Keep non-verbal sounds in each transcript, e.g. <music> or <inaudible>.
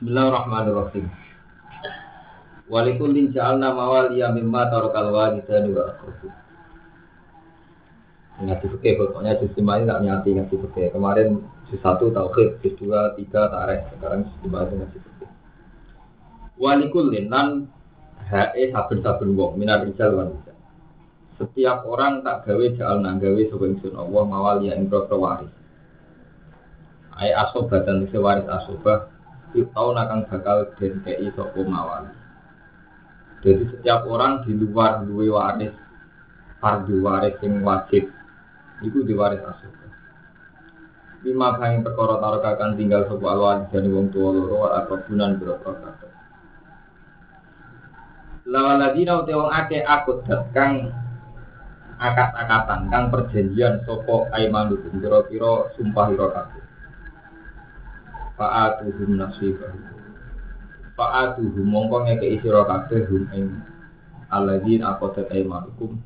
Bismillahirrahmanirrahim. Walikullin ja'alna mawaliya mimma tarakal walidani wa aqrabu. Ngaji fikih pokoknya sistem ini tak nyati ngaji fikih. Kemarin juz satu tauhid, juz dua, tiga tareh. Sekarang sistem ini ngaji fikih. Walikullin lan hae saben-saben wong minar rijal wan Setiap orang tak gawe ja'alna gawe sapa ingsun Allah mawaliya ing waris. Ai asobah dan waris asobah Itau nakang bakal den kei sopo mawali. Jadi setiap orang di luar duwe waris, fardu waris yang wajib, itu diwaris asuh. Lima kali perkara taruh akan tinggal sopo alwali dan wong tua loro atau bulan berapa kata. Lawan lagi nau wong ake akut kang akat-akatan kang perjanjian sopo aimanukum kira-kira sumpah ira fa'atuhum nasibahum fa'atuhum mongko ngekei sira kabeh hum ing alladzin aqadat aymanukum.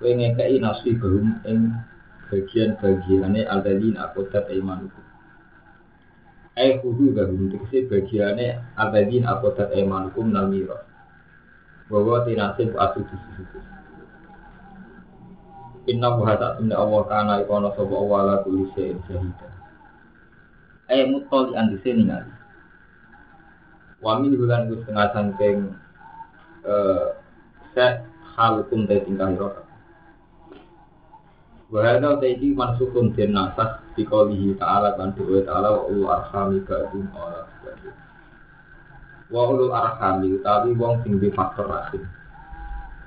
Kowe ngekei nasibahum ing bagian-bagiane alladzin aqadat aymanukum. Ai kudu gabung tegese bagiane alladzin aqadat aymanukum nal mira. Bahwa tinasib atu disitu Inna buha tak Allah kana ikono sopa Allah ala kulli syai'in syahidah eh mutoli andi sini ngali wami bulan gue setengah sangkeng eh set hal hukum dari tingkah hirota Wahada taiki mansukun den nafas di kaulihi ta'ala kan doa ta'ala wa ulu arhami ba'dum ora Wa ulu arhami tapi wong sing di faktor rahim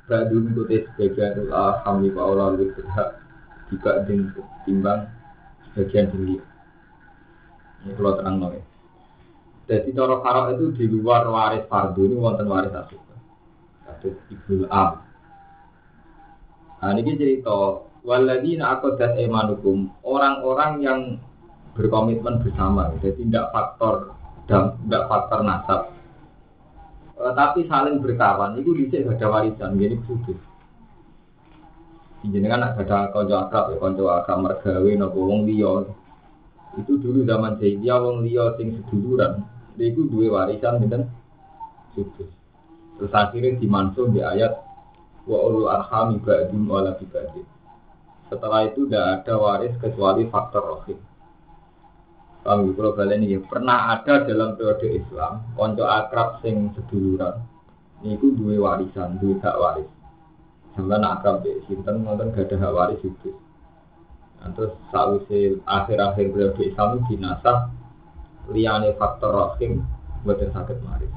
Ba'dum kutis sebagian ulu arhami wa lebih berhak Jika timbang sebagian tinggi ini kalau terang nol. Jadi cara farok itu di luar waris fardu ini wonten waris asli. Satu ibnu am. Nah ini cerita waladina akodat emanukum orang-orang yang berkomitmen bersama, jadi tidak faktor dan tidak faktor nasab. E, tapi saling berkawan, itu bisa ada warisan, jadi khusus. Jadi kan ada konco akrab, ya konco akrab mergawe, nopo wong liya, itu dulu zaman jahiliyah wong liya sing seduluran. Itu dua warisan gitu sukses terus akhirnya dimansuh di ayat wa ulul arham ba'dum wala setelah itu tidak ada waris kecuali faktor rohim. Paham kalau kalian ini pernah ada dalam periode Islam konco akrab sing seduluran itu dua warisan dua hak waris. Sampai akrab di sinten nonton gak ada hak waris itu terus sausi akhir-akhir periode Islam dinasah liane faktor rahim buat yang sakit maris.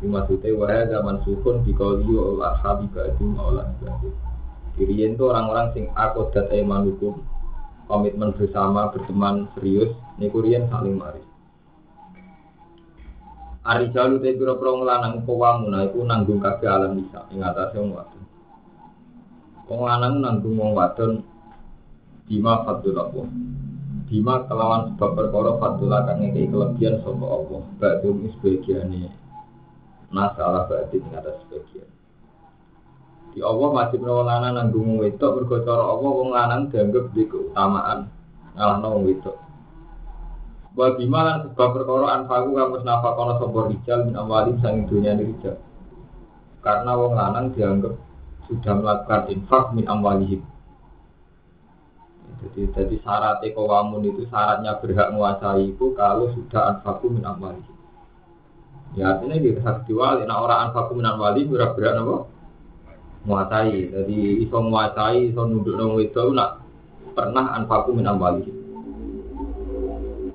Ini maksudnya wahai zaman sukun di kauliyo Allah sabi ba'dim Allah ba'dim. Kirian itu orang-orang sing aku dat iman hukum komitmen bersama berteman serius ini kurian saling maris. Ari jalu te pira pira nglanang kawamuna iku nanggung kabeh alam bisa ing atase wong wadon. Wong lanang nanggung wong wadon Bima fadul Allah. Bima kelawan sebab perkara fadul akan ngekei kelebihan sopa Allah. Ba'dum sebagiannya Nasalah ba'dum ini atas sebagian. Di Allah masih menawa lanang nanggung wedok Bergocor Allah wong lanang dianggap di keutamaan. Ngalah wong wedok. Wa bima lan sebab perkara anfaku kamus nafakono sopa rijal min awalim sanging dunia rijal. Karena wong lanang dianggap sudah melakukan infak min amwalihim jadi jadi syarat ekowamun itu syaratnya berhak menguasai itu kalau sudah anfaku min amwali. Ya artinya di sakti wali, nah orang anfaku min amwali berhak berhak apa? Menguasai. Jadi iso menguasai, iso nunduk nong itu nak pernah anfaku min amwali.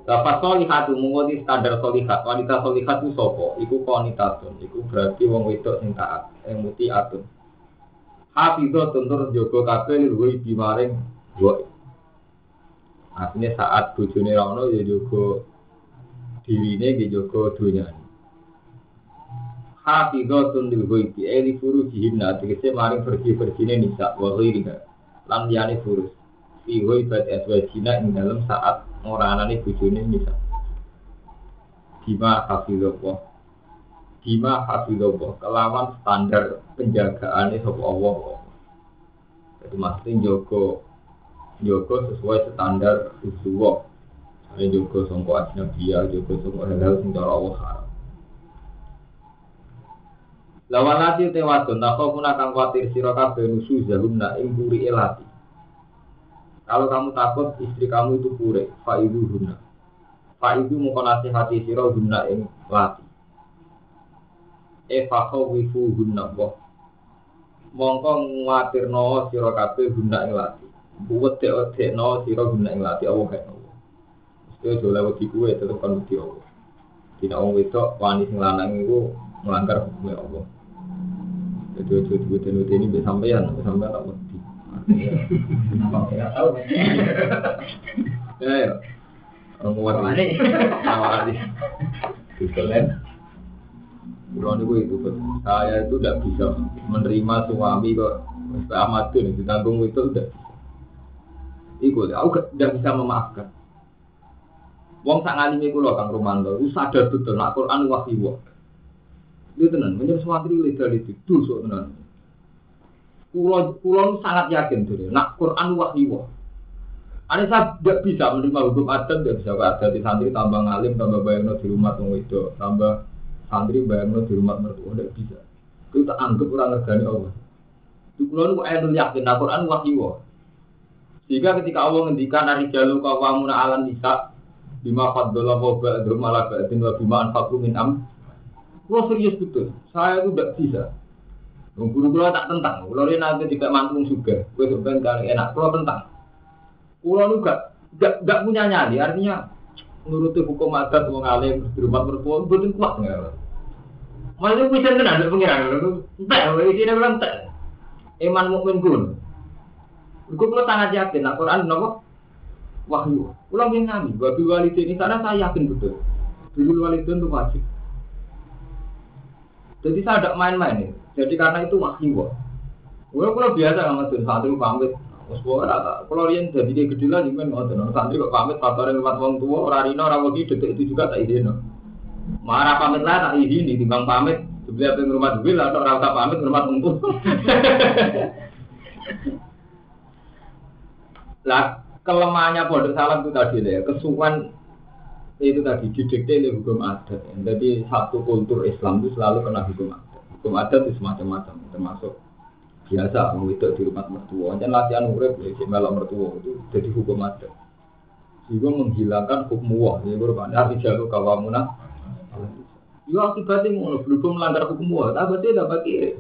Bapak solihat mengikuti standar solihat, wanita solihat itu sopo, iku konitasun, iku berarti wong wedok sing taat, yang muti atun. Hafidho tuntur jogo kabel luwi bimaring. Artinya saat bujuni rono ya jogo dirine ya jogo dunia. Hafizatun lil ghaibi eli furu jihinna tegese maring pergi-pergine nisa wa ghairiha lan liyane furus. Fi ghaibat aswajina ing dalam saat ngoranane bojone nisa Bima hafizallah Bima hafizallah kelawan standar penjagaane sapa Allah. Jadi maksudnya jogo Joko sesuai standar Rasulullah Ini juga songko ajnabiyah, juga songko hal-hal sing cara Allah haram. Lawan lati tewadon, tak kau pun akan khawatir siro kabeh nusu zahumna ing puri elati. Kalau kamu takut istri kamu itu pure, faidu huna. Faidu mau nasihati siro huna ing lati. E fakau wifu huna boh. Mongko nguatir no siro kabeh huna ing lati. Buat dek dek no siro huna ing lati. Allah kayak no. Mesti aja lewat di kue tetap kan di Allah. Tidak orang itu wanita sing lanang itu melanggar hukumnya Allah. Jadi ojo dibuat ini bisa sampean, sampean tak wedi. Tidak. Ya ya. Orang kuat Awali. Awali. Kalian. Bulan itu itu saya itu tidak bisa menerima suami kok amatir ditanggung itu udah. Iku aku tidak bisa memaafkan. Wong sak ngalimi kula Kang Romanto, itu sadar betul nak Quran wahyu. Itu tenan, menurut suwatri legal itu dosa tenan. Kulo kulo sangat yakin tuh, nak Quran wahyu. Ane saya tidak bisa menerima hukum adat, tidak bisa adat di santri tambah ngalim, tambah bayangno di rumah tong itu, tambah santri bayangno di rumah mertua, tidak bisa. Tak anggap orang ngergani Allah. Kulo nu ayat yakin, nak Quran wahyu. Sehingga ketika Allah ngendikan ari jalu kawamuna alam nisa bima faddola wa ba'dhum ala ba'din wa bima anfaqu min am. Kulo serius betul, saya itu tidak bisa. Wong guru kulo tak tentang, kulo ini nanti tidak mantung juga, gue sebenarnya kali enak, kulo tentang. Kulo gak, gak, gak punya nyali, artinya nuruti hukum adat wong alim di rumah mertua betul kuat nggak? Malah bisa tenan ada pengiran, entek, ini dia bilang entek. Iman mukmin kun. Gue kulo sangat yakin, nah Quran nopo wahyu. Yang nami, babi walidin ini sana saya yakin betul. Dulu walidin itu wajib. Jadi saya tidak main-main ya. Jadi karena itu wahyu. Gue kalau biasa sama tuh santri pamit. Gue rata. Kalau lian jadi dia gede lah juga nggak Santri kok pamit kabarin lewat wong tua. Orang rino orang wedi detik itu juga tak izin. Marah pamit lah tak izin. Timbang pamit. Sebelah rumah duit lah. Atau rasa pamit rumah tunggu. <laughs> Lah kelemahannya pondok salam itu tadi ya. Kesuwan itu tadi didikte oleh hukum adat. Jadi satu kultur Islam itu selalu kena hukum adat. Hukum adat itu semacam-macam, termasuk biasa itu di rumah mertua. Dan latihan urip ya, di malam mertua itu jadi hukum adat. Juga menghilangkan hukum wah. Ini bermakna arti jalur kawamuna. Ya akibatnya ngono, belum melanggar hukum wah. Tapi dapat kiri.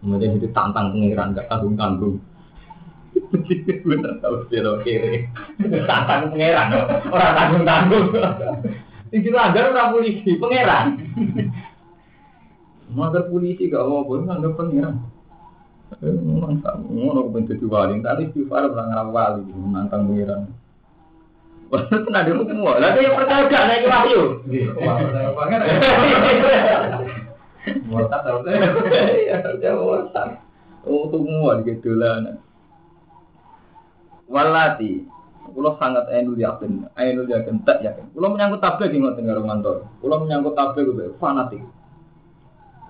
Kemudian itu tantang pengiran, gak tanggung-tanggung. <laughs> Bener tahu dia lo kiri. Pangeran, orang tanggung tanggung. <laughs> Ini langgar orang polisi, pangeran. <laughs> Langgar polisi gak mau pun langgar pangeran. Mantap, ngono kepen dadi wali, tadi istighfar ora ngarep wali, nantang pangeran. Wah, itu ada hukum wah. Lah yang percaya gak naik wahyu. Tau. Iya, dia bosan. Oh, tuh semua di kedulan. Walati, Kulo sangat ainul yakin, ainul yakin, tak yakin. Kulo menyangkut tabligh di ngoten karo mantor. Kulo menyangkut tabligh itu fanatik.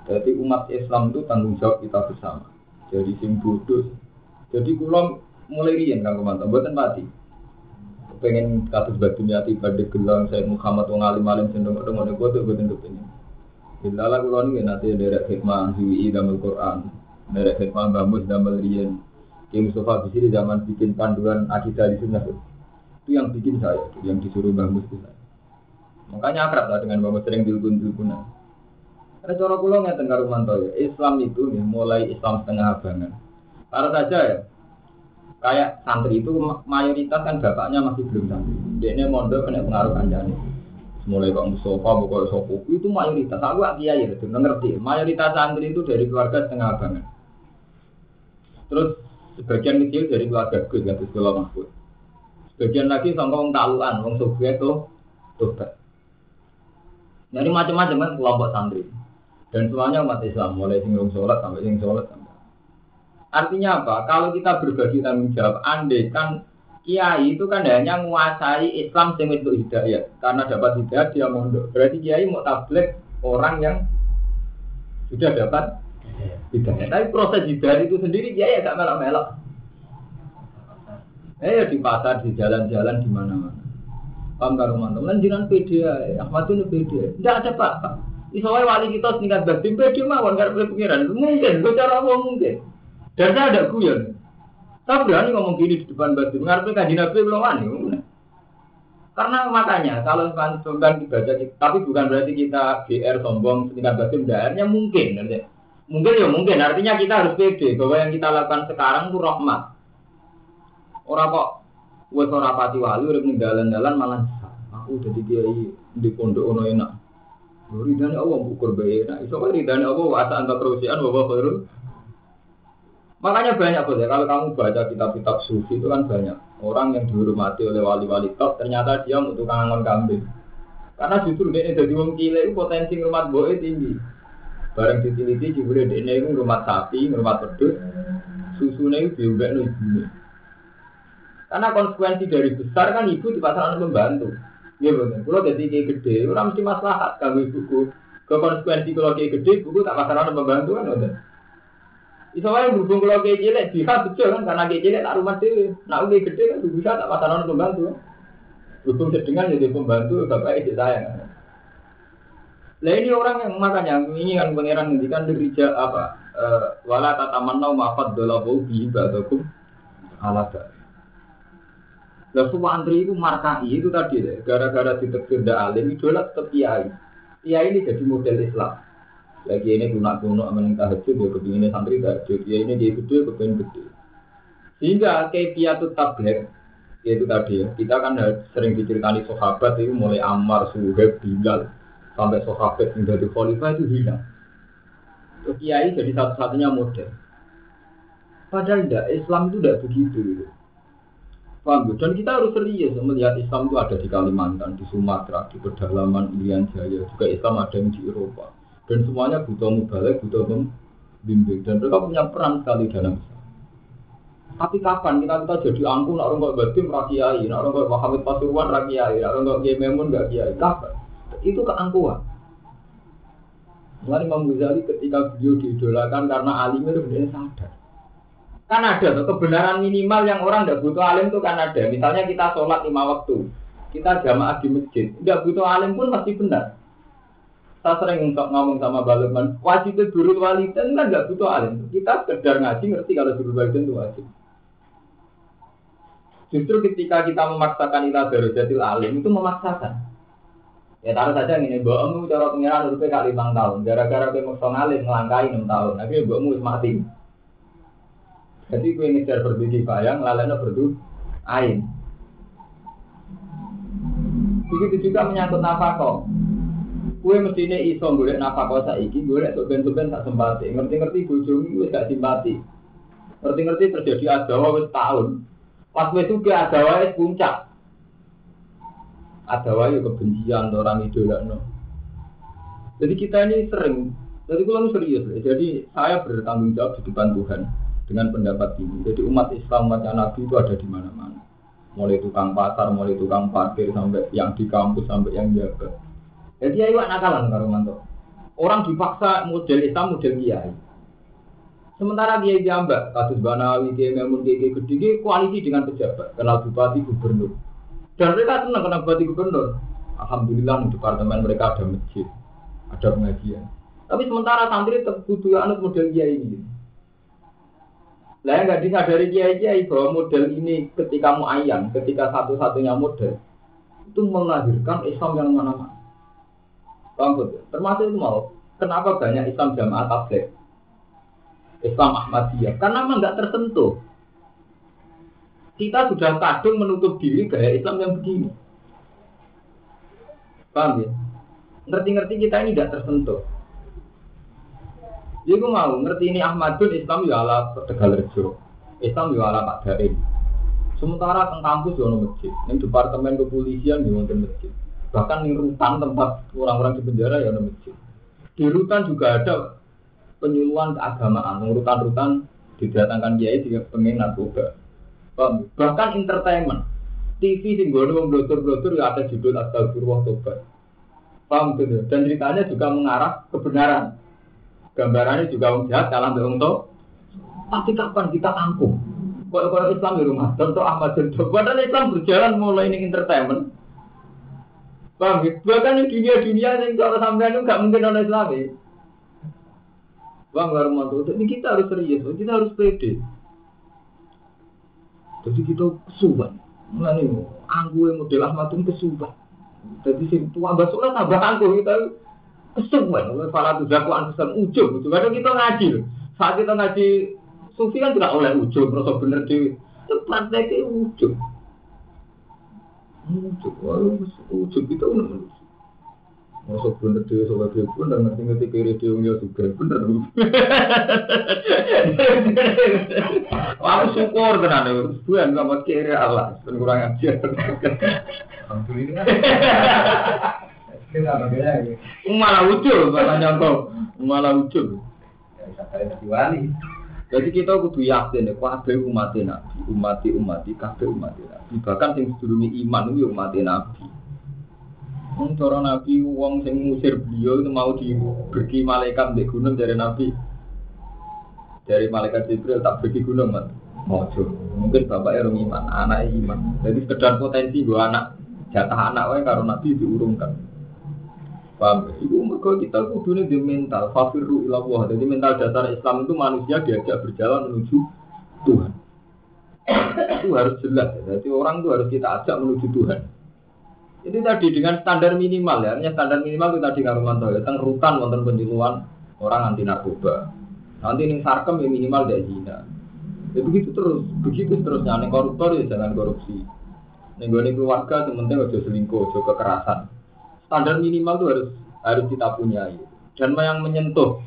Jadi umat Islam itu tanggung jawab kita bersama. Jadi sing bodoh. Jadi kulo mulai riyen kanggo mantor, mboten pati. Pengen kados batu nyati pada gelang saya Muhammad wong alim alim cenderung ngono ngono bodoh mboten kepengin. Bilala kulo niku nanti derek hikmah HWI damel Quran, derek hikmah bamus damel riyen. Ki Mustafa di sini zaman bikin panduan akidah di sunnah itu yang bikin saya, yang disuruh Mbah Mus itu saya. Makanya akrab lah dengan Mus sering dilgun-dilgunan. Karena cara kula ngeten karo Manto ya, Islam itu nih mulai Islam setengah abangan. Karena saja ya, kayak santri itu ma- mayoritas kan bapaknya masih belum santri. Dia ini mondok kena pengaruh kanjani. Mulai kok Mustafa, pokoknya Sopo, itu mayoritas. Aku kiai ya, ngerti. Mayoritas santri itu dari keluarga setengah abangan. Terus sebagian kecil dari keluarga Gus, nggak sekolah Mahfud. Sebagian lagi orang taluan, orang Soviet tuh tobat. Jadi macam-macam kan kelompok santri. Dan semuanya umat Islam, mulai sing sholat sampai sing sholat sampai. Artinya apa? Kalau kita berbagi tanggung jawab, andai kan kiai itu kan hanya menguasai Islam sing untuk hidayah. Karena dapat hidayah dia mondok. Berarti kiai mau tabligh orang yang sudah dapat hidayah. Tapi proses hidayah itu sendiri kiai agak melok-melok. Eh di pasar, di jalan-jalan, di mana-mana. Paham karo mantu. Lan jinan pede ae. Ahmad itu pede. Tidak ada apa-apa. Iso wae wali kita setingkat batin pede mawon karo pengiran. Mungkin, gue cara apa mungkin. Dan saya ada guyon. Saya berani ngomong gini di depan batin. Ngarepe kanjeng Nabi belum wani. Karena makanya kalau misalkan dibaca, tapi bukan berarti kita GR sombong setingkat batin mungkin. Nanti. Mungkin ya mungkin. Artinya kita harus pede bahwa yang kita lakukan sekarang itu rahmat. Orang kok wes ora pati wali urip ning dalan-dalan malah aku jadi kiai di pondok ono enak. Ridane Allah ukur bae enak. Iso kan ridane Allah wa asa anta terusian wa khairul. Makanya banyak boleh kalau kamu baca kitab-kitab sufi itu kan banyak orang yang dihormati oleh wali-wali top ternyata dia untuk kangen kambing. Karena justru dia jadi wong cilik potensi rumah boe tinggi. Barang diteliti jebule dia itu rumah sapi, rumah pedut, susunya itu diubah ibune. Karena konsekuensi dari besar kan ibu di pasangan membantu. Iya betul. Kalau jadi kayak gede, orang mesti maslahat kalau ibuku. Ke konsekuensi kalau kayak gede, buku tak pasangan membantu kan udah. Yang berhubung kalau kayak cilik bisa betul kan karena kayak cilik tak rumah dewi. Nah kayak gede kan bisa tak pasangan membantu. Berhubung sedengan jadi pembantu bapak itu sayang. Lah ini orang yang makanya ini kan pangeran ngendikan dirija apa? Uh, wala tatamanau ma'fad dolabu bi ibadakum ala Lah semua antri itu markai itu tadi deh, gara-gara ditegur dak alim idola tetap kiai. Ini jadi model Islam. Lagi ini guna guna aman yang tahajud dia kepinginnya santri tahajud. Kiai ini dia gede kepingin gede. Sehingga kiatu tablet yaitu tadi ya kita kan sering diceritani sahabat itu mulai Ammar, Suhaib, Bilal sampai sahabat dari khalifah itu hilang. Terus kiai jadi satu-satunya model. Padahal tidak, Islam itu tidak begitu. Gitu. Paham Dan kita harus serius melihat Islam itu ada di Kalimantan, di Sumatera, di pedalaman Irian Jaya, juga Islam ada yang di Eropa. Dan semuanya butuh mubalik, butuh membimbing. Dan mereka punya peran sekali dalam Islam. Tapi kapan kita kita jadi angkuh, nak orang kok badim rakyai, nak orang kok Muhammad Pasuruan rakyai, nak orang kok Gememun gak. Kapan? Itu keangkuhan. Mulai Imam Ghazali ketika beliau diidolakan karena alimnya itu benar sadar Kan ada tuh kebenaran minimal yang orang tidak butuh alim itu kan ada. Misalnya kita sholat lima waktu, kita jamaah di masjid, tidak butuh alim pun pasti benar. Saya sering untuk ngomong sama Balutman, wajib itu guru walidan kan nggak butuh alim. Kita sekedar ngaji ngerti kalau guru walidan itu wajib. Justru ketika kita memaksakan ilah darujatil alim itu memaksakan. Ya taruh saja ini, mbokmu cara pengiran udah kali lima tahun. Gara-gara kowe maksa ngalim ngelangkai enam tahun, akhirnya mbokmu mati. Jadi kue ngejar berdiri bayang, lalena berdu ain. Begitu juga menyangkut nafkah. Kue mestinya iso golek nafkah saiki, golek soben-soben tak sempati. Ngerti-ngerti bojomu wis gak simpati. Ngerti-ngerti terjadi adawa wis tahun. Pas wis juga adawa wis puncak. Adawa yo kebencian orang idolakno. Jadi kita ini sering, jadi kalau serius, jadi saya bertanggung jawab di depan Tuhan dengan pendapat ini. Jadi umat Islam umatnya Nabi itu ada di mana-mana. Mulai tukang pasar, mulai tukang parkir sampai yang di kampus sampai yang jaga. Jadi ya nakalan karo. Orang dipaksa model Islam model kiai. Sementara dia jambak, kasus Banawi, dia Memun, dia gede, dia koalisi dengan pejabat, kenal bupati, gubernur. Dan mereka senang kenal bupati, gubernur. Alhamdulillah di departemen mereka ada masjid, ada pengajian. Tapi sementara santri tetap butuh anut model kiai ini. Lah yang nggak disadari kiai kiai bahwa model ini ketika mau ayam, ketika satu-satunya model itu melahirkan Islam yang mana-mana. Paham Termasuk itu mau. Kenapa banyak Islam jamaah tablet? Islam Ahmadiyah. Karena memang nggak tersentuh. Kita sudah kadung menutup diri gaya Islam yang begini. Paham ya? Ngerti-ngerti kita ini tidak tersentuh. Jadi gue mau ngerti ini Ahmadun Islam ya ala Tegal Rejo, Islam ya ala Pak Daim. Sementara teng kampus ya masjid, di departemen kepolisian ya ada masjid. Bahkan di rutan tempat orang-orang di penjara ya ada masjid. Di rutan juga ada penyuluhan keagamaan, rutan-rutan didatangkan kiai dia pengen narkoba. Bahkan entertainment, TV sing gue nunggu blotur-blotur ya ada judul Astagfirullah Tobat. Paham tuh? Dan ceritanya juga mengarah kebenaran gambarannya juga orang jahat kalah mbek wong Tapi kapan kita angkuh? Kalau kalau Islam di rumah, contoh Ahmad Jendok. Padahal Islam berjalan mulai ini entertainment. Paham ya? Bahkan di dunia-dunia yang kalau sampean itu nggak mungkin oleh Islam ya. Bang Garmanto, ini kita harus serius, kita harus pede. Jadi kita kesuban. Nah nih, yang model Ahmad itu kesuban. Jadi si tua basolah tambah anggu kita kesuban. Oleh para tuh dakwaan pesan ujung. Itu kadang kita ngaji. Saat kita ngaji sufi kan tidak oleh ujung, merasa bener di prakteknya ujung. Ujung, ujung kita udah Masuk soal pun dan ngerti ngerti kiri dia punya juga. <laughs> Aku syukur tenan ya. Bukan nggak mau kiri Allah, kurang ajar. Alhamdulillah. <laughs> Malah malah nyangkau, malah ucul. Ya, jadi kita kudu yakin ya, kabeh umat Nabi, kabeh umat Nabi. Bahkan sing sedurunge iman itu umat Nabi. Wong cara Nabi wong sing ngusir beliau itu mau diberi malaikat di gunung dari Nabi. Dari malaikat Jibril tak pergi gunung, Mas. Mojo. Mungkin bapaknya orang iman, anaknya iman. Jadi sekedar potensi dua anak, jatah anak wae karo Nabi diurungkan. Paham? Ibu mereka kita kudunya di mental, fafiru ilallah. Jadi mental dasar Islam itu manusia diajak berjalan menuju Tuhan. itu harus jelas. Jadi orang itu harus kita ajak menuju Tuhan. Itu tadi dengan standar minimal ya, artinya standar minimal itu tadi karo mantau ya, tentang rutan wonten penjeluan orang anti narkoba. Nanti ini sarkem ya minimal dari zina. Ya begitu terus, begitu terusnya. Nih koruptor ya jangan korupsi. Nih gue keluarga sementing aja selingkuh, aja kekerasan. Standar minimal itu harus harus kita punya. Ya. Dan yang menyentuh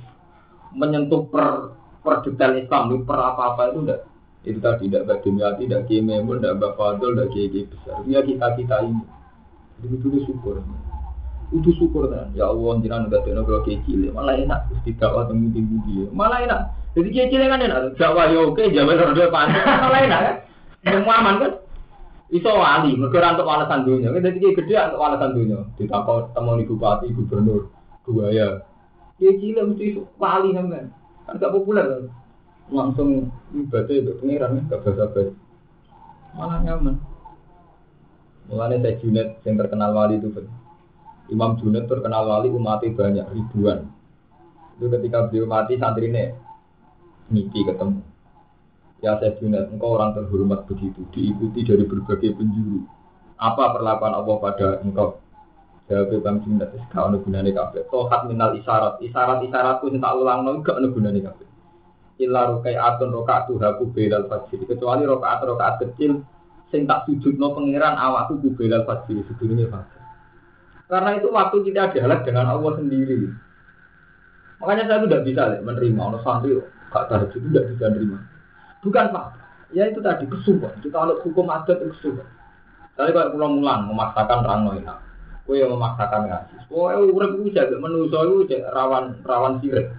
menyentuh per per detail Islam, per apa-apa itu enggak itu tadi tidak bagian tidak kiai tidak bapak fadl, tidak kiai besar. Ya kita kita ini. Itu syukur. Itu syukur kan. Ya Allah, jangan udah tenang kalau kayak. Malah enak. Terus tidak temu tinggi. Malah enak. Jadi kayak kan enak. Jawa ya oke, Jawa rada panas. <laughs> Malah enak kan. Semua aman kan. Iso wali, mereka untuk walasan dunia. Jadi kayak gede untuk walasan dunia. Ditakut temu di bupati, gubernur, dua ya. Kayak cilik mesti wali kan. Kan gak populer kan. Langsung ibadah itu pengiran, gak basa-basi. Malah nyaman. Mulanya saya Junet yang terkenal wali itu kan. Imam Junet terkenal wali umatnya banyak ribuan. Itu ketika beliau mati santri ini mimpi ketemu. Ya saya Junet, engkau orang terhormat begitu, diikuti dari berbagai penjuru. Apa perlakuan Allah pada engkau? Jawab Imam Junet, kau ada gunanya kafe. Tohat minal isyarat, isyarat-isyaratku yang tak ulang lagi, gak ada gunanya rokai atun rokaat tuhaku belal fajr. Kecuali rokaat rokaat kecil sing tak no pangeran awakku kubelal fajr sebelumnya fajr. Karena itu waktu kita dialek dengan Allah sendiri. Makanya saya tidak bisa lihat, menerima orang santri gak tahu itu tidak bisa menerima. Bukan pak, ya itu tadi kesubuhan. Kita kalau hukum adat itu kesubuhan. Tadi kalau pulang mulan memaksakan orang noina, kue yang memaksakan ngaji. Kue urip itu jaga menuso itu rawan rawan sirik.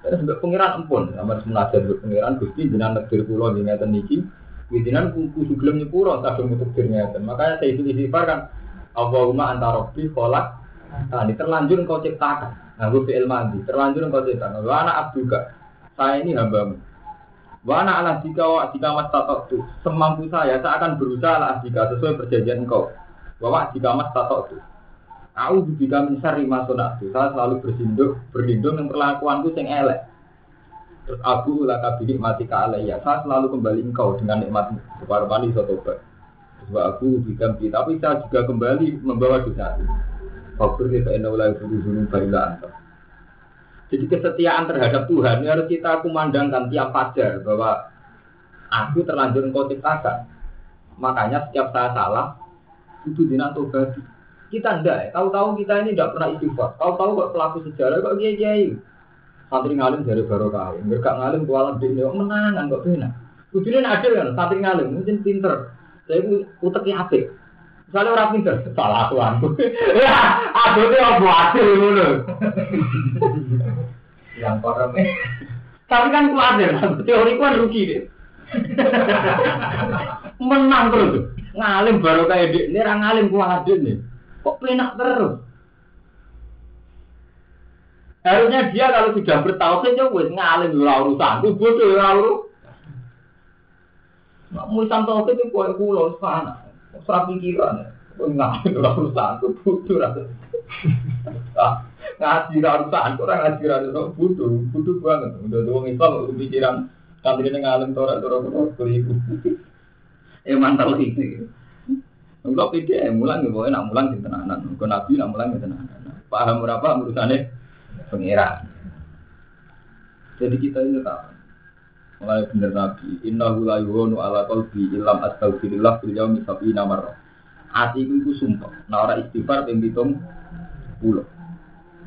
Dan sebagai pengiran empun, sama semenajat pengiran gusti jenang negeri pulau di ngeten niki, Widinan kudu gelem nyepuro kadung mutekirnya dan makanya saya itu istighfar kan Allahumma anta rabbi kholak. Nah ini terlanjur engkau ciptakan. Nah gue fi'il mandi terlanjur engkau ciptakan. Wa anak abduka saya ini hambamu. Wa anak ala jika wa jika mas tatok semampu saya saya akan berusaha ala jika sesuai perjanjian engkau. Bahwa jika mas tatok Aku juga mencari masuk Saya selalu bersinduk, berlindung yang perlakuanku yang elek. Terus aku ulah kabih mati ya. Saya selalu kembali engkau dengan nikmatmu. Kepada iso tobat. Sebab aku diganti, tapi saya juga kembali membawa dosa. Fakir kita inna ulai suruh baila Jadi kesetiaan terhadap Tuhan ini harus kita kumandangkan tiap fajar bahwa aku terlanjur engkau ciptakan. Makanya setiap saya salah itu dina tobat. Kita enggak. Tahu-tahu kita ini tidak pernah istighfar. Tahu-tahu kok pelaku sejarah kok kiai-kiai santri ngalim dari barokah. Mereka ngalim kualam di ini menangan kok benar. Kudunya adil kan, santri ngalim mungkin pinter. Saya uteknya apik. Misalnya orang pinter, salah tuan. <laughs> Ya, aku itu apa adil dulu. <laughs> Yang koram Tapi kan ku adil, teori ku rugi deh. <laughs> Menang terus. Ngalim baru kayak ini orang ngalim ku adil nih. Kok penak terus? Harusnya dia kalau sudah bertauhid ya wis ngalim ora urusan, ku bodoh ora urusan. Nek musan tauhid itu koyo kula sana. Ora pikiran. Ngaji ora urusan ku butuh ra. Ah, Ngaji ora urusan ora ngaji ora urusan butuh, butuh banget. Udah wong Islam pikiran santri ning tora tora keliru. Eh mantap iki. Enggak pede, mulang ya, pokoknya nak mulang di tenanan. Kau nabi nak mulang di tenanan. Paham berapa urusannya? Pengira. Jadi kita ini tahu. Mulai bener nabi. Inna la yuhonu ala qalbi ilam astaghfirillah fil yaumi sab'ina marrah. Atiku itu sumpah. Nah orang istighfar yang hitung puluh.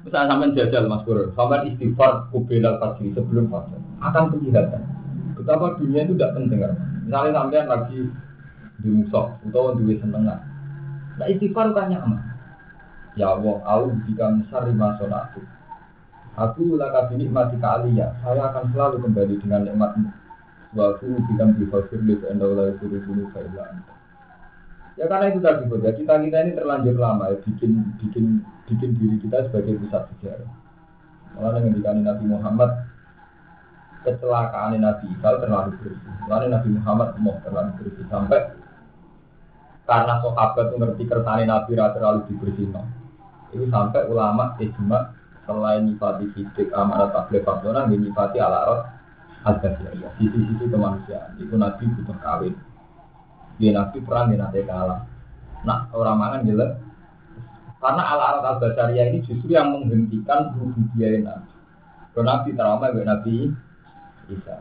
Misalnya sampai jajal Mas Bro, sampai istighfar kubelal fajri sebelum fajar akan kelihatan betapa dunia itu tidak penting. Misalnya sampai lagi di musuh atau duit senengan. Nah istighfar kan nyaman. Ya Allah, aku jika misal lima sonatu. Aku laka binikmati ya. Saya akan selalu kembali dengan nikmatmu. Aku jika bifasir li ulai suruh bunuh Ya karena itu tadi ya kita kita ini terlanjur lama ya bikin bikin bikin diri kita sebagai pusat sejarah. Malah dengan Nabi Muhammad kecelakaan Nabi Isa terlalu bersih. Lalu Nabi Muhammad mau terlalu bersih sampai karena sahabat mengerti kersane Nabi rata terlalu dibersihkan. Itu sampai ulama ijma selain nyifati sidik amanat tabligh fatwa ini nyifati ala ada ya sisi-sisi kemanusiaan itu Nabi butuh kawin dia nabi perang dia nanti kalah. Nah orang mangan jelas. Karena ala alat al basaria ini justru yang menghentikan rububiyah nabi. Kalau nabi trauma gue nabi Isa.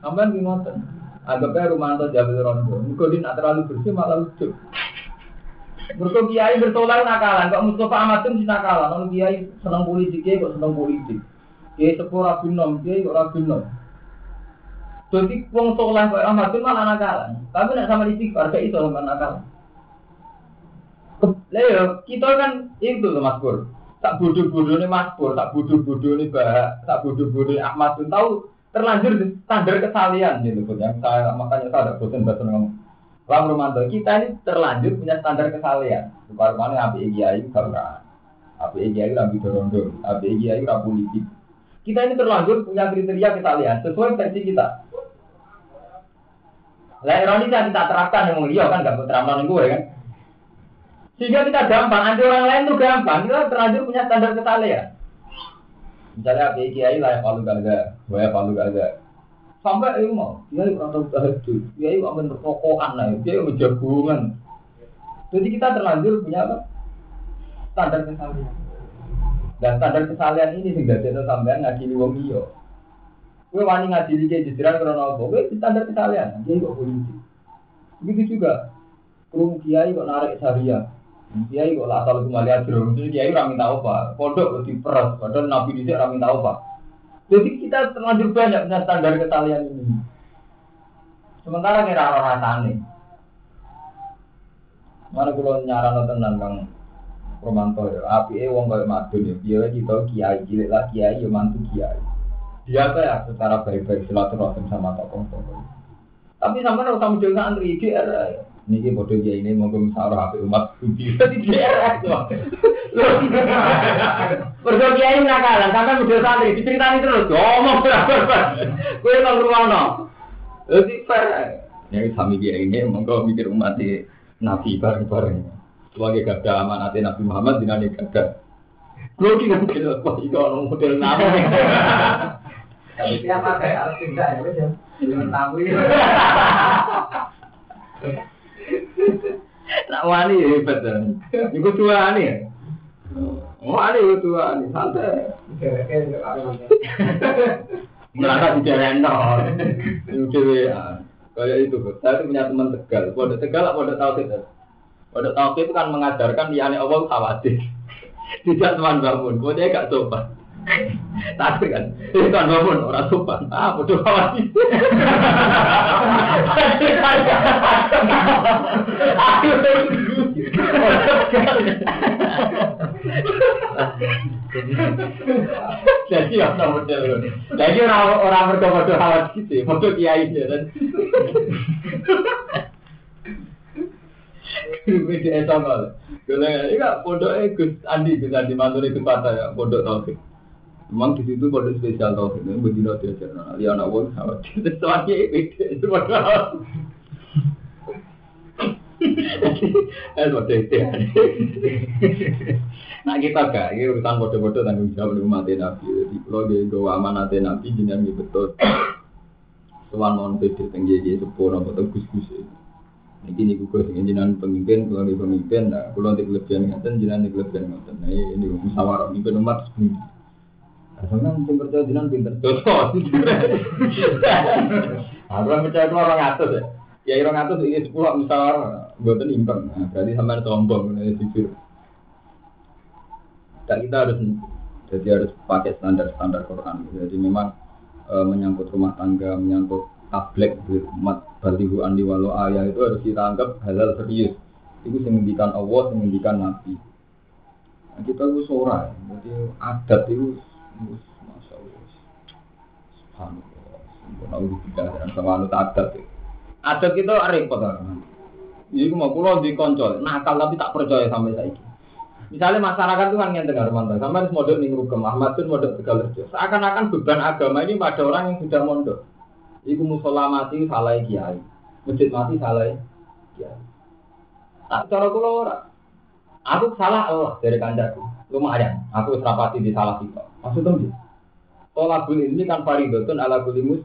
Sampai ngoten. Anggapnya Rumanto Jabil Rondo. Mungkin dia nak terlalu bersih malah lucu. Mereka kiai bertolak nakalan, kok Mustafa Ahmad itu nakalan. Kalau kiai senang politik, kok senang politik. Kiai sepuh rabinom, kiai kok rabinom. Jadi wong soleh kok Ahmad bin malah nakalan. Tapi nak sama istighfar gak itu sama nakalan. Lah ya, kita kan itu loh Mas Pur. Tak bodoh-bodoh nih Mas Pur, tak bodoh-bodoh nih Bah, tak bodoh-bodoh Ahmad bin tahu terlanjur standar kesalian gitu yang saya makanya saya ada bosan bahasa ngomong. Bang Romanto, kita ini terlanjur punya standar kesalian. Bukan mana api kiai kalau api kiai rabi dorondo, api kiai rabi politik. Kita ini terlanjur punya kriteria kesalian sesuai versi kita. Lah ironisnya kita terapkan yang mulia kan gak terapkan yang gue kan. Sehingga kita gampang, anti orang lain tuh gampang. Kita terlanjur punya standar kesalehan. Misalnya Abi Kiai lah yang palu gaga, gue palu gaga. Sampai itu mau, dia itu tahu tahajud, dia itu akan berkokokan lah, dia itu jagungan. Jadi kita terlanjur punya apa? Standar kesalehan. Dan standar kesalehan ini sehingga kita sampean ngaji wong iyo. Gue wani ngaji di jajaran karena apa? Gue standar kesalahan, dia kok politik. Begitu juga, kurung kiai kok narik syariah, kiai kok latar kembali aja, jadi kiai orang minta apa? Pondok kok diperas, padahal nabi di sini orang minta apa? Jadi kita terlanjur banyak punya standar kesalahan ini. Sementara kira orang rasane. Mana kalau nyaran tenan kang Romanto ya, api eh wong kaya madun ya, dia kita kiai, cilik lah kiai, ya mantu kiai biasa ya secara baik-baik silaturahim sama tokoh-tokoh. Tapi sama kalau kamu juga antri ini bodoh dia ini mau misalnya HP umat suci. Bodoh dia ini nakalan sampai bodoh santri diceritain terus ngomong berapa gue nggak beruang Jadi fair. Ya kami dia ini monggo mikir umat di nabi bareng-bareng. Sebagai gada amanat Nabi Muhammad dengan gada. Gue kira kira kok itu orang model nama. Tapi tiap pakai harus tidak ya wes ya. Jangan tamu ini. <laughs> Nak wani ya hebat kan. Iku tua nih ya. Oh, itu tua nih santai. <laughs> Merasa jalan nol. Itu kayak itu. Saya itu punya teman tegal. Pondok tegal, pondok tahu itu. Pondok tahu itu kan mengajarkan di aneh Allah khawatir. <laughs> Tidak teman bangun. Kau dia gak coba. Tapi kan, itu kan bangun orang sopan. Ah, bodoh amat. Jadi orang model Jadi orang orang berkomodo awat gitu, bodoh kiai dan. Media sama. Kalau ini kan pondok Gus Andi, Gus Andi mantu itu patah ya, pondok taufik. Memang di situ pada spesial tau ini begini diajar anak ya anak wong khawatir. Soalnya itu itu Eh, bodoh itu. Nah kita gak, ini urusan bodoh-bodoh tanggung jawab di umat Nabi. Jadi kalau dia gawa amanat Nabi, ini betul. Tuhan mau pede tinggi dia sepuh nopo gus gus. Ini ini gue sing jenengan pemimpin, kalau di pemimpin, nah kalau di kelebihan ngaten, jenengan di kelebihan ngaten. Nah ini musyawarah pemimpin umat sebelum. Karena mungkin percaya jenengan pinter. Aku percaya itu orang atas ya. Ya orang atas ini sepuluh musyawarah, buatan impeng. Nah, berarti sampai sombong, ini jujur. Dan kita harus jadi harus pakai standar-standar Quran. Jadi memang e, menyangkut rumah tangga, menyangkut tablet, umat balihu andi walau ayah itu harus kita anggap halal serius. Itu menghentikan Allah, menghentikan Nabi. Nah, kita itu sora, jadi adat itu, masya Allah, subhanallah, sempurna udah tidak dan sama anut adat itu. Adat kita repot kan. Jadi mau pulau di koncol, nakal tapi tak percaya sampai saat Misalnya masyarakat itu kan yang dengar mantan, sama harus modal nih rukem, Ahmad pun modal tegal Seakan-akan beban agama ini pada orang yang sudah mondok. Iku musola mati salah kiai, masjid mati salah kiai. Tak cara kula ora. Aku salah Allah dari kandaku. Lumayan, aku serapati di salah kita. Maksudnya gitu. Tolabul ini kan faridotun ala kulimus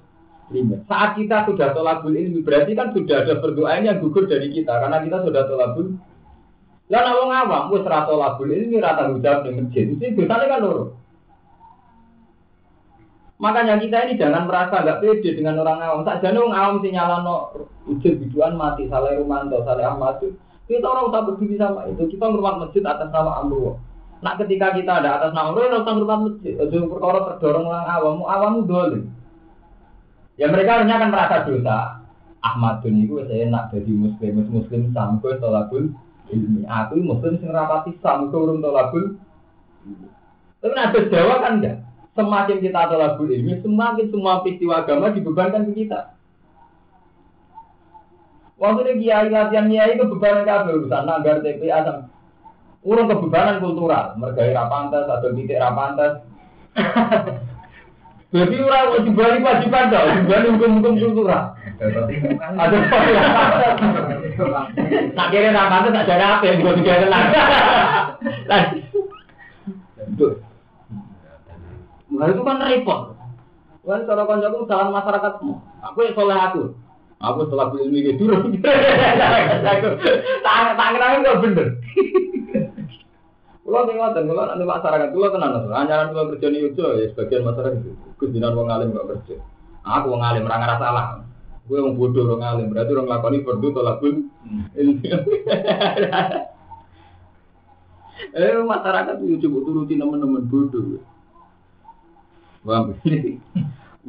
muslimin. Saat kita sudah tolabul ini berarti kan sudah ada berdoa yang gugur dari kita karena kita sudah tolabul lah nek wong awam wis ra tolabul ilmi ra tanggung di masjid, mesti dosane kan loro. Makanya kita ini jangan merasa nggak pede dengan orang awam. Tak orang awam sih nyalano ujung biduan mati, salah Rumanto, salah Ahmad Kita orang usah berdiri sama itu. Kita ngurmat masjid atas nama Allah. Nah ketika kita ada atas nama Allah, ngurmat masjid. Jadi perkara terdorong orang awam, awam dole. Ya mereka hanya akan merasa dosa. Ahmadun itu saya enak jadi muslim, muslim sampai tolakul ilmi. Aku muslim sing rapati sam urung tolabul. Tapi ada Jawa kan enggak. Semakin kita tolabul ilmi, semakin semua peristiwa agama dibebankan ke kita. Waktu ini kiai latihan kiai itu beban kabel urusan nagar TPA sama urung kebebanan kultural, mergai rapantas atau titik rapantas. Jadi <laughs> orang wajib balik wajiban dong, dibalik hukum-hukum kultural. Ada Nak kira nama itu tak ada apa yang gue juga kenal. Nah itu kan repot. Kan cara koncoku salah masyarakat Aku yang soleh aku. Aku setelah beli ilmu gitu. <laughs> Tak tak kenal nggak bener. Kalau tengok dan kalau nanti masyarakat kalau tenang lah. Anjuran kalau kerja itu ya sebagian masyarakat itu. Kujinan wong alim nggak kerja. Aku wong alim ranga salah. Gue yang bodoh orang alim, berarti orang lakoni fardu tolak pun. <laughs> Eh masyarakat itu coba turuti teman-teman bodoh. Wah,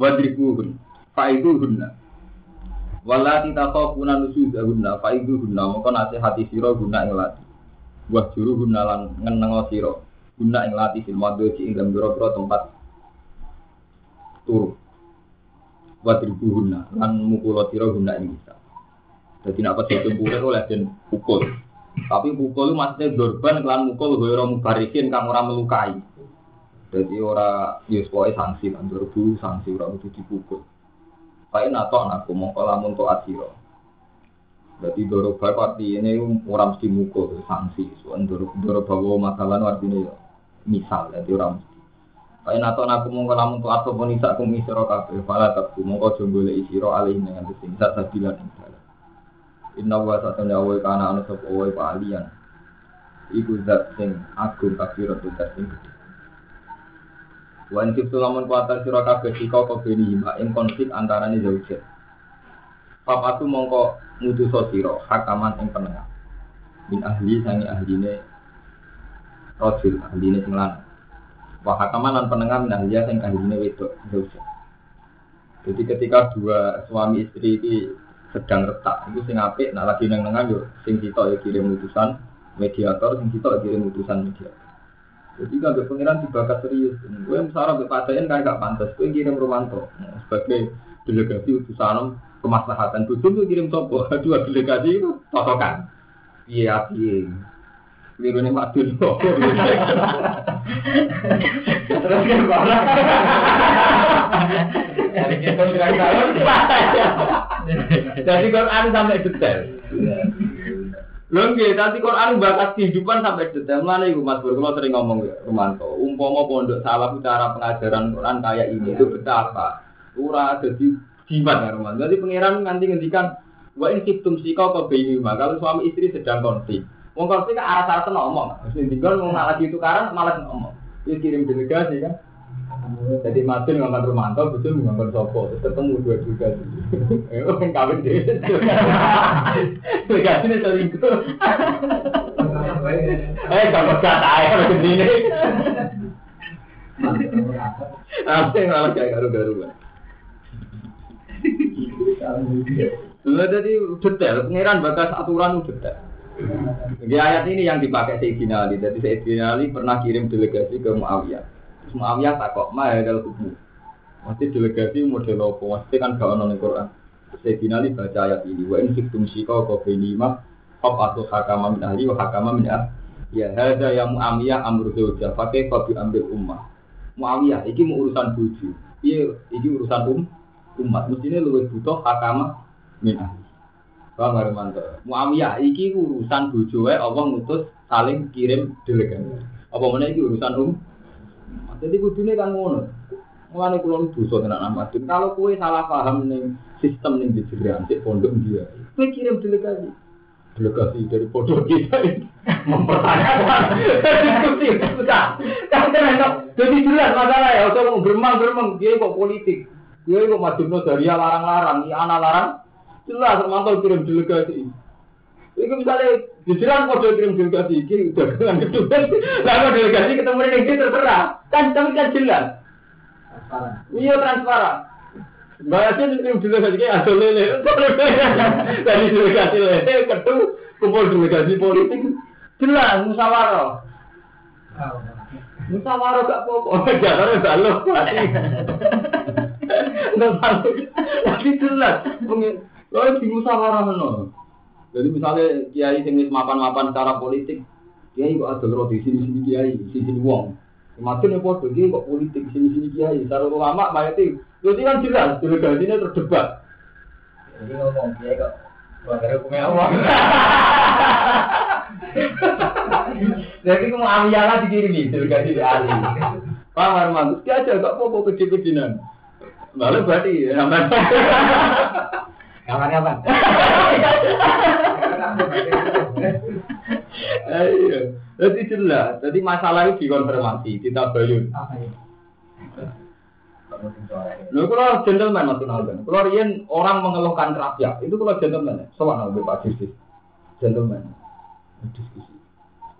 wadribuhun, faiduhunna. Walati takofuna nusudahunna, faiduhunna. Maka nasihati siro guna ing lati. Wah juru guna lan ngenengo siro. Guna ing lati fil madoji ing dalam tempat turu. Wadribu guna lan mukul tiro guna ini bisa jadi nak pas tempure oleh dan pukul. Tapi pukul itu maksudnya dorban kelan mukul gue orang mubarikin kang orang melukai. Jadi orang yus ya sanksi kan dorbu sanksi orang itu dipukul. Pak nato anakku mau lamun to asiro Berarti doroba arti ini orang mesti mukul sanksi. Soal doroba masalah artinya ya misal jadi orang Kaya nato naku mongko lamun tu atau pun isa kum isiro kabeh fala tabku mongko jombole isiro alih dengan sing sak sabilan ing dalan. Inna wa satana wa kana ana sapa wa alian. Iku zat sing agung kafir tu zat sing gede. Wan ciptu lamun kuatan sira kabeh sika kebeni hima ing konflik antarané zaujat. Papatu mongko ngutuso sira hakaman ing penengah. Min ahli sangi ahline rojul ahline sing lanang Wahakaman lan penengah dia yang kahine wedok dosa. Jadi ketika dua suami istri ini sedang retak, itu sing apik, nah lagi neng nengan yo, sing kita ya kirim utusan mediator, sing kita ya kirim utusan mediator. Jadi kan ke pengiran dibakat serius. Gue misalnya ke padain kan gak pantas, gue kirim Romanto sebagai delegasi utusan kemaslahatan bujuk tuh kirim topo <laughs> dua delegasi itu totokan. Iya, iya. Liru nih madun <laughs> <laughs> Terus kan barang. Jadi Quran sampai detail. Lho nggih, tadi Quran bakat kehidupan sampai detail. Mana iku Mas Bur, kula sering ngomong ya, Romanto. Umpama pondok salah cara pengajaran Quran kayak ini itu betapa. Ora jadi jimat ya Romanto. Jadi pangeran nanti ngendikan wa in situm sika ke bainima. Kalau suami istri sedang konflik. Wong konflik kan arah-arah ngomong. Terus tinggal mau lagi tukaran malah ngomong. Dia kirim delegasi kan. Jadi Martin ngomong Romanto, betul ngomong Sopo, terus ketemu dua juga. <laughs> Eh, kan kawin deh. Delegasi ini selingkuh. <laughs> Eh, kalau gak tahu kalau begini. Apa yang malah kayak garu-garu jadi detail, pengiran bakas aturan detail. Di ayat ini yang dipakai Sayyidina Ali. Jadi Sayyidina Ali pernah kirim delegasi ke Muawiyah. Terus Muawiyah takok, "Ma ya kalau hukum." Mesti delegasi model apa? Mesti kan gak ono Quran. Sayyidina Ali baca ayat ini, "Wa in siktum shika ka bainima Hop atau hakama min ahli wa hakama min ahli. Ya hada yang Muawiyah amru zawja pakai babi ambil ummah. Muawiyah mau urusan bojo. Iya, iki urusan um umat. Mestinya luwih butuh hakama min ahli. Paham gak Romanto? Muawiyah iki urusan bojo wae Allah ngutus saling kirim delegasi. Apa mana iki urusan um? Jadi kudune kan ngono. Mulane kula nu dosa tenan amat. Kalau kowe salah paham ning sistem ning dijeran sik pondok dia. Kowe kirim delegasi. Delegasi dari pondok kita mempertanyakan diskusi. Kan kan jadi jelas masalah ya. Usah mau beremang-beremang dia kok politik. Dia kok maju dari larang-larang, ya anak larang. Jelas termantau kirim delegasi. Itu misalnya dijeran kode kirim delegasi ini udah dengan kedua. Lalu delegasi ketemu dengan dia terserah. Kan tapi kan jelas. Iya transparan. Bahasnya kirim delegasi kayak ada lele. <laughs> Dari delegasi lele ketemu kumpul delegasi politik. Jelas musyawarah. Musyawarah gak pokok. Jangan balok. Nggak balok. Tapi jelas. Di musyawarah no. Jadi misalnya kiai sing mapan-mapan secara politik, kiai kok ada roti sini sini kiai, sini sini wong. Makin yang kiai kok politik sini sini kiai, secara ulama mayati. Jadi kan jelas delegasinya terdebat. Jadi ngomong dia kok melanggar hukumnya Allah. <laughs> Jadi kamu amiyala dikirimi delegasi di Ali. Paham Arman? Dia aja gak apa-apa kecil-kecilan. Lalu berarti ya. Kamarnya <laughs> apa? Iya. Jadi jelas. Jadi masalah itu dikonfirmasi, ditabayun. Apa ya? Lho kalau gentleman Mas Nalben. Kalau riyen orang mengeluhkan rakyat, itu kalau gentleman. Soalnya lebih Pak Justi. Gentleman. Diskusi.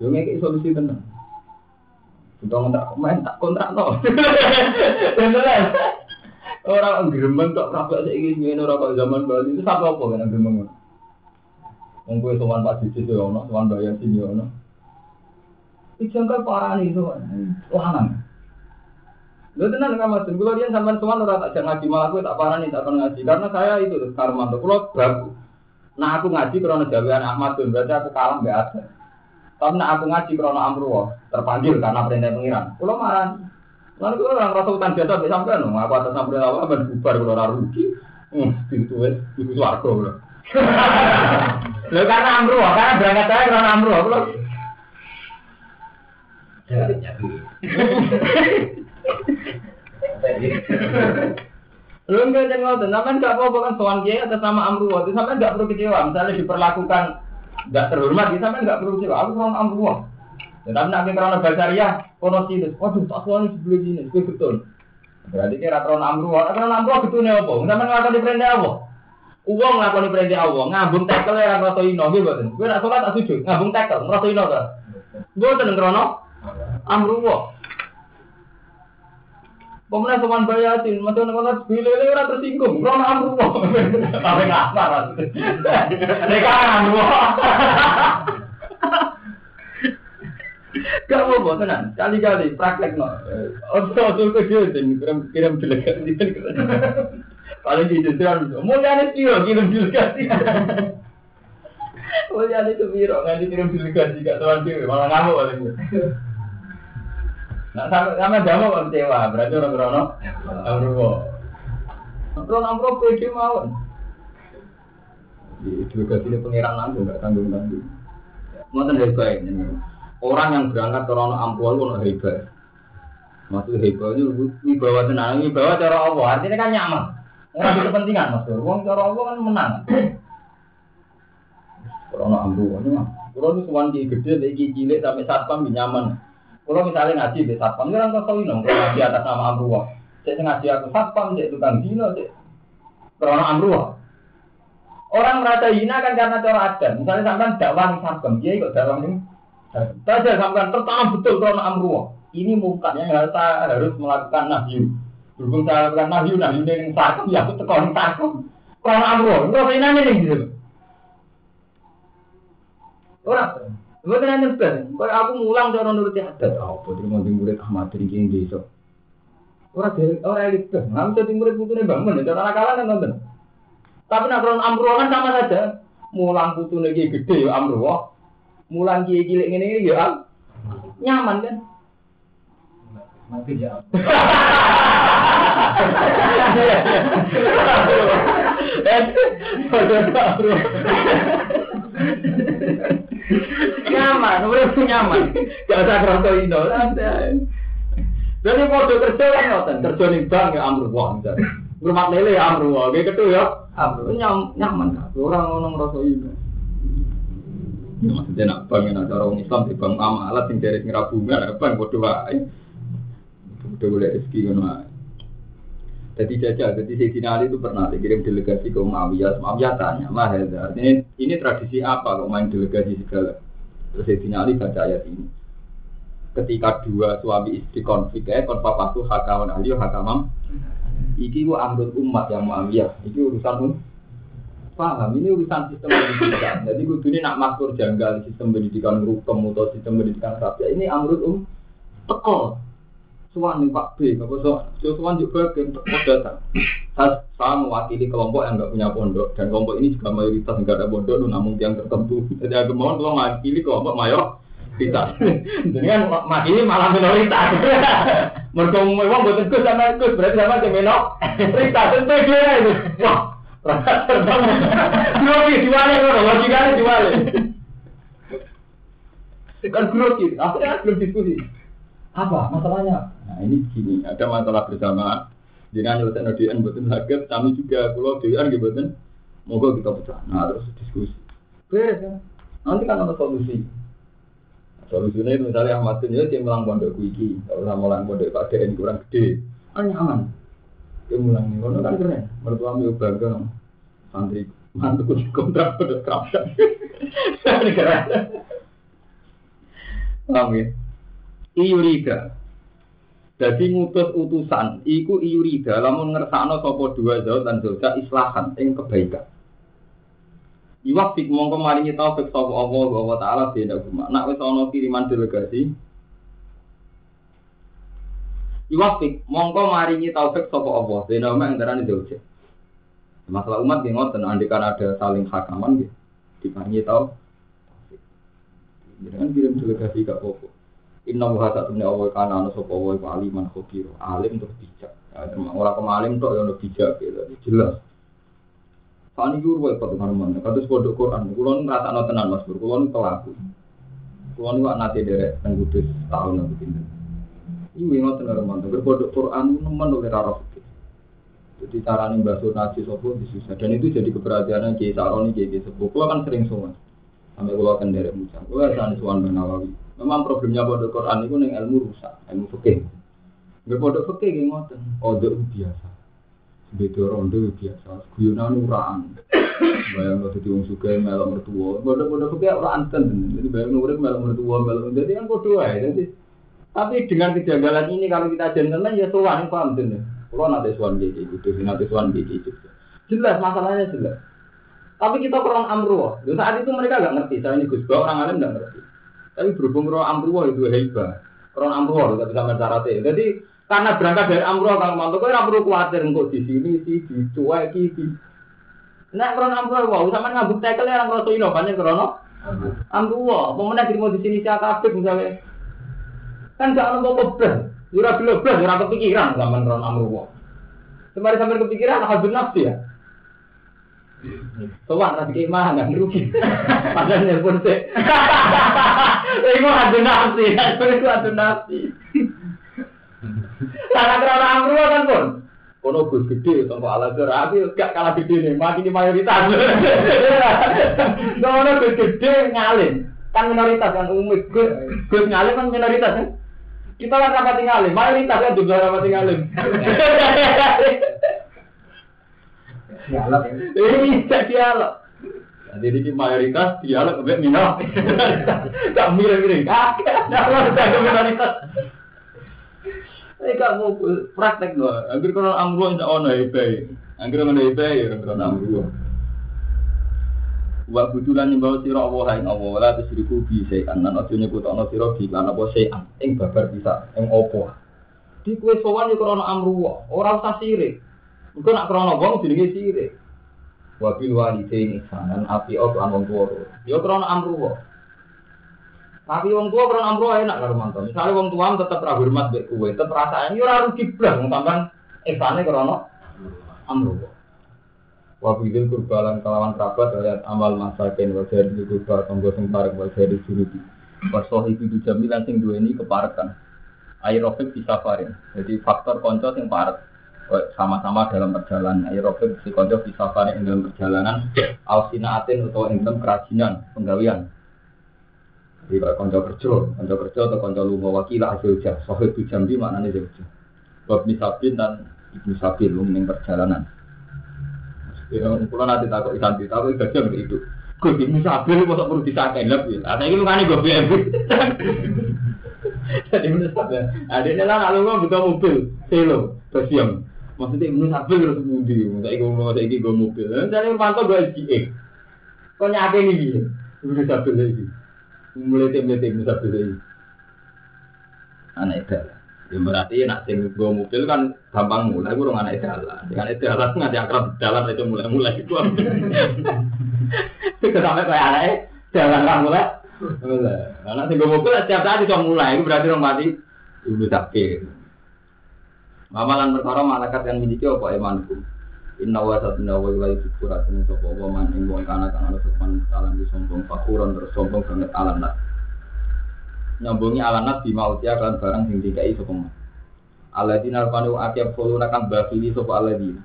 Yo ngekek solusi tenang. Kita ngontrak main tak kontrak no. Gentleman. <laughs> Orang ngremen kok rakyat saiki ngene ora kok zaman Bali itu sapa apa kan ngremen. Wong kowe sowan Pak Justi yo ono, sowan bayar sini yo ono. Ijangkal parah nih sowan. Lanang. Lu tenan nggak mas? Kalau dia sampai tuan orang tak jangan ngaji malah gue tak parah nih tak pernah ngaji karena saya itu karmanto. Kalau bagus, nah aku ngaji karena jawaban Ahmad tuh berarti aku kalah nggak ada. Tapi nah aku ngaji karena Amruwa terpanggil karena perintah pengiran. Kalau marah, lalu kalau orang rasa utang jasa bisa sampai nong. Aku atas sampai awal ben bubar kalau orang rugi. Hmm, itu wes itu suarga loh. Lo <laughs> karena Amruwa, karena berangkat saya karena Amruwa. Kalau Lu enggak jangan ngotot, sampean enggak apa-apa kan sowan kiai atas nama Amruwa, itu sampean enggak perlu kecewa. Misalnya diperlakukan enggak terhormat, itu sampean enggak perlu kecewa. Aku sowan Amruwa. Ya, tapi nak karena basaria, kono sinus. Waduh, tak sowan sebelum ini, itu betul. Berarti kira karena Amruwa, karena Amruwa betulnya apa? Sampean nglakoni perintah apa? Uang nglakoni perintah Allah, ngambung tekel ora ngrasa ino, nggih mboten. Kowe nak tak sujud, ngambung tekel, ngrasa ino ta? Mboten krana Amruwa. Pemenang soman bayatin, macam mana bilele orang tersinggung, orang amruwa, apa <laughs> ngasar, <laughs> mereka amruwa. <laughs> Gak apa-apa, tenang, kali-kali praktek no. Ojo-ojo ke dia, kirim kirim delegasi. Paling di jendral, mulia nih kirim delegasi. Mulia nih biro, nggak kirim delegasi, gak tuan dewi, malah ngamuk paling. Nah, sama sama jamu kok kecewa, berarti orang krono amruwo. Krono amruwo pede mawon. Delegasi ini pengiran langsung, nggak tanggung tanggung. Ngoten hebat ini. Orang yang berangkat ke rono ampuh itu hebat. Maksud hebat itu wibawa tenang, wibawa cara Allah. Artinya kan nyaman. Orang itu kepentingan mas. Wong cara Allah kan menang. Rono ampuh ini mah. Kalau itu suwan di gede, di cilik sampai satpam nyaman. Kalau misalnya ngaji di satpam, itu kan kau ini kalau ngaji atas nama ampuh. Saya ngaji aku satpam, saya tukang dino, saya Krono amruh. Orang merasa hina kan karena cara adat. Misalnya sampean dakwah sabem, dia kok dakwah ning Saja sampean tertanam betul krono amruh. Ini mukanya harus harus melakukan nahyu. Berhubung saya lakukan nahyu, nahyu ning sabem ya aku teko ning sabem. Krono amruh, kok ini ning gitu. Orang, Gue tanya nih kalau aku mulang cara nuruti adat, apa terima di murid Ahmad dari kini besok. Orang dari orang elit tuh, nggak bisa murid putune bangun, cara nakalan kan nonton. Tapi nak amruh kan sama saja. Mulang putune ki gede ya. Mulang ki cilik ngene iki ya nyaman kan. Mati ya. <laughs> nyaman, udah nyaman. Gak usah kerasa indo, Jadi mau kerja kan ngoten, kerja nih bank ya amruh wah Rumah lele ya amruh wah, gitu ya. Nyam, nyaman kan, orang orang ngerasa indo. Ya maksudnya nak bank yang ada orang Islam di bank amalat sing dari bunga, bank bodoh wae. Bodoh boleh rezeki kan wae. Jadi jajah, jadi Sayyidina Ali itu pernah dikirim delegasi ke Muawiyah. Muawiyah tanya, lah ini, ini tradisi apa kok main delegasi segala? Terus Sayyidina Ali baca ayat ini. Ketika dua suami istri konflik, ya, kon papaku hakawan Ali, hakamam. Iki ku amrul umat yang Muawiyah. Iki urusan um. Paham, ini urusan sistem pendidikan. Jadi gue ini nak makmur janggal sistem pendidikan rukem atau sistem pendidikan rakyat. Ini amrul um. Teko, Suwan nih Pak B, nggak so, Suwan juga ke datang. Saya, saya mewakili kelompok yang nggak punya pondok dan kelompok ini juga mayoritas nggak ada pondok, namun yang tertentu. Jadi aku mohon kalau mewakili kelompok mayor kita. Jadi kan makili malah minoritas. Mereka mau uang buat ikut sama ikut berarti sama aja minoritas. Tentu dia itu. Wah, Grogi jualnya orang, logikanya jualnya. Kan grogi, akhirnya belum diskusi. Apa masalahnya? Nah ini gini, ada masalah bersama. Jangan nyelesain ODN betul sakit, kami juga pulau gitu betul. Moga kita pecah. Nah terus diskusi. Beres kan? Nanti kan ada solusi. Solusinya itu misalnya Ahmad bin dia melang pondok kuiki, kalau sama melang pondok Pak DN kurang gede, kan nyaman. Dia mulang nih, kalau kan keren. Mertua ambil bangga santri mantu kontrak pada kerapkan. <laughs> Ini keren. Amin. Iyurida. Jadi ngutus utusan, iku iyurida, lamun ngersakno sopo dua zau dan zauja islahan, ing kebaikan. Iwafik mongko maringi taufik sopo Allah wa ta'ala beda guma. Nak wis ana kiriman delegasi. Iwafik mongko maringi taufik sopo Allah beda guma antara zauja. Masalah umat yang ngoten, andikan ada saling hakaman gitu. Diparingi taufik. Jangan kirim delegasi ke pokok. Inna wa tak temne Allah kana ana sapa wa iku aliman khabir. Alim terus bijak. Ya, ora tok ya ono bijak gitu. Jelas. Fani wae padha karo mana. Kados pondok Quran. Kulo nu ngrasakno tenan Mas Bur. Kulo nu pelaku. Kulo nu nate derek teng tahun aku pindah. Iku ngoten karo mana. Pondok Quran nemen oleh ora jadi cara nih bahasa nasi sopo disusah dan itu jadi keberhasilan Kiai Saroni Kiai Sepuh. Kulo kan sering sowan sampai kulo kan derek muncul. Kulo kan sowan Nawawi. Memang problemnya pada Quran itu neng ilmu rusak, ilmu fikih. Nggak pada fikih yang ngoten. Odo biasa. Beda rondo biasa. Guyonan uraan. Bayang lo jadi wong suka melok mertua. Pada pada fikih orang anten. Jadi bayang nurik melok mertua melok. Jadi kan bodoh ya. Jadi tapi dengan kejanggalan ini kalau kita gentleman ya tuan paham tuh. Kalau nanti suan gitu, gitu, nanti suan gitu. Jelas masalahnya jelas. Tapi kita kurang amruh. Saat itu mereka nggak ngerti. Saya ini Gus orang alim nggak ngerti. Tapi berhubung roh amruwa itu hebat. Roh amruwa itu bisa mencarate. Jadi karena berangkat dari amruwa kalau mantu kau amruwa khawatir engkau di sini sih dicueki di. Nah roh amruwa wow sama ngabuk tekel ya orang roh ino banyak rono. Amruwa, pemenang di di sini siapa misalnya. Kan gak ono apa-apa. Ora blas, ora kepikiran zaman roh amruwa. Semari sampai kepikiran habis nafsi ya. Sowan ra dikei mangan rugi. <laughs> Padahal nelpon sih. <laughs> Iku adu nafsi, itu adu nafsi. Karena kerana amru kan pun. Kono gus gede, sama ala tapi gak kalah gede nih, makin di mayoritas. <laughs> Kono gus gede ngalim, kan minoritas kan umum gus gus ngalim kan minoritas kan. Kita kan rapat ngalim, mayoritas kan juga rapat ngalim. Dialog ya. Ini tidak dialog. Jadi ini mayoritas dialog ke minoritas. Gak mirip-mirip. Kakek, kalau <laughs> minoritas. Ini gak mau praktek loh. Agar kalau amru tidak ono hebat. Agar ono hebat ya kalau amru. Wa budulan nyembah sira Allah ing Allah la tusriku bi sayan lan aja nyebutana sira bi lan apa sayan ing babar bisa ing apa. Di kuwe sowan yo krana amru ora usah sirik. Engko nak krana wong jenenge sirik. Wa bil walidaini ihsanan api op lan wong tuwa. Yo krana amru Tapi wong tua pernah amro enak karo mantan. Misalnya wong tua tetep ra hormat mbek kowe, tetep rasane yo ora rugi blas wong sampean ihsane krana amro. Wa bidil kurbalan kelawan kerabat ayat amal masakin wa jadi kurba tonggo sing parek wa jadi juruti. Wa sahibi jamilan sing duweni keparekan. Aerobik bisa farin. Jadi faktor konco sing parek sama-sama dalam perjalanan aerobik si konco bisa farin dalam perjalanan alsinaatin atau ing dalam kerajinan penggawean jadi kalau konco kerja, konco kerja atau konco lunga wakil hasil jah, sohib itu jambi maknanya jauh Bab misabin dan ibnu sabil lu ning perjalanan. Kalau nanti takut santri, tapi gajah beri itu. Gue bingung sabar, gue tak perlu disakai lep. Atau ini bukannya gue BMW. <laughs> Jadi ini sabar. Adiknya lah, kalau gue buka mobil, selo, bersiam. Maksudnya ini sabar, gue harus mudi. Tapi gue mau ngasih gue mobil. Jadi ini pantau gue SGA. Kok nyake ini gini? Ini sabar lagi. Mulai tim-tim, ini lagi. Aneh dah. Ya berarti nak tim gue mobil kan gampang mulai gue anak jalan dengan itu jalan nggak akrab jalan itu mulai mulai itu sampai kayak anak jalan kan mulai. Mulai. Anak tim gue mobil setiap saat bisa mulai. Itu berarti orang mati. Ibu sakit Amalan perkara malaikat yang miliki apa imanku? Inna wa satuna wa ilai syukur asin sopa wa man ing wong kana kang ana sopan salam di sombong fakuran terus sombong banget alanat. Nyambungi alanat bima utia kan barang sing dikai sapa. Aladina panu akeh poluna kang bakili sapa aladina.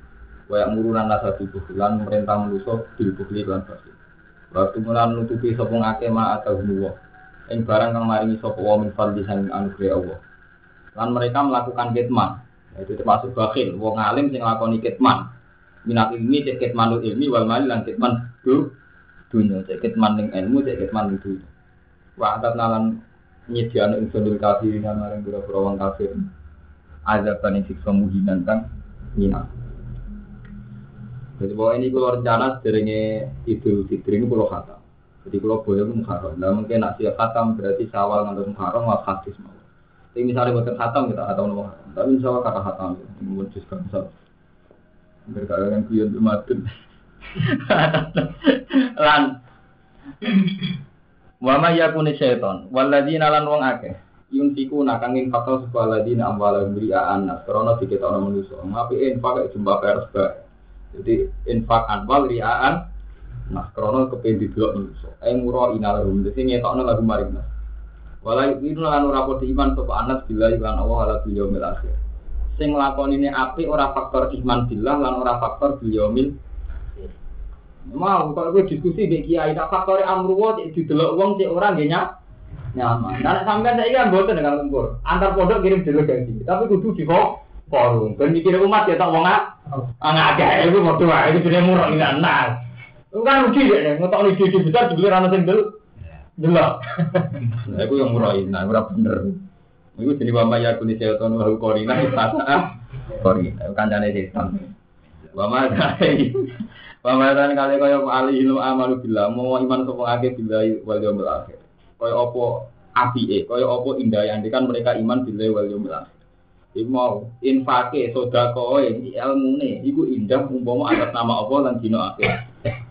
Wa ya'muruna nasa bibuhlan merintah manusa bil buhli lan basi. Waktu mulan nutupi sapa ngake ma atau nuwa. Ing barang kang maringi sapa wa min fadli sang anugerah Allah. Lan mereka melakukan kitman. Itu termasuk bakhil, wong alim sing nglakoni kitman minat ilmi cek kitmanul ilmi wal mali lan kitman du dunya cek kitman ning ilmu cek kitman ning wa atat nalan nyediano ingsun dil kafirin lan marang pura-pura wong kafir. Azaban ing siksa muhinan kang nyina jadi bahwa ini kalau rencana sederenge idul fitri ini kalau khatam. Jadi kalau boleh muharram nah mungkin nak siap khatam berarti sawal ngantar muharram wa hadis mau. Tapi misalnya buatan khatam kita atau muharram tapi Allah kata khatam menjuskan misalnya berkalian kuyon umatun <laughs> lan Wama yakuni syaiton waladina lan wong akeh yuntiku nakangin fakal sebuah ladina amwala beri'a anas karena orang manusia ngapi infak jumlah pers jadi infak anwal riaan nah karena kepen di blok manusia eh murah inalahum jadi ngetokno lagu maring nas. Walai itu lan ora iman sapa anas bila iklan Allah ala yaumil akhir. Sing lakoni ini api ora faktor iman billah lan ora faktor biyaumil mau kalau gue diskusi di kiai tak faktor amruwa di delok wong cek ora nggih nyaman. Dan sampean saya kan boten dengan tempur antar pondok kirim delegasi tapi kudu di forum. Ben mikir umat ya tak wong ah ngagak itu padha wae. Itu jenenge murah ini nah itu kan rugi ya. Ngotok ide besar dibeli ana sing del delok. <laughs> Nah itu yang murah ini nah ora bener. Iku jadi wama ya kuni seton wa korina istana korina kancane setan. Wama dai. Wama dan kali kaya ali ilmu amalu billah mau iman sapa akeh billahi wal yaumil akhir. Kaya apa apike, kaya apa indah yang kan mereka iman billahi wal yaumil akhir. Iku mau infake sedekah ilmune iku indah umpama atas nama Allah lan dina akhir.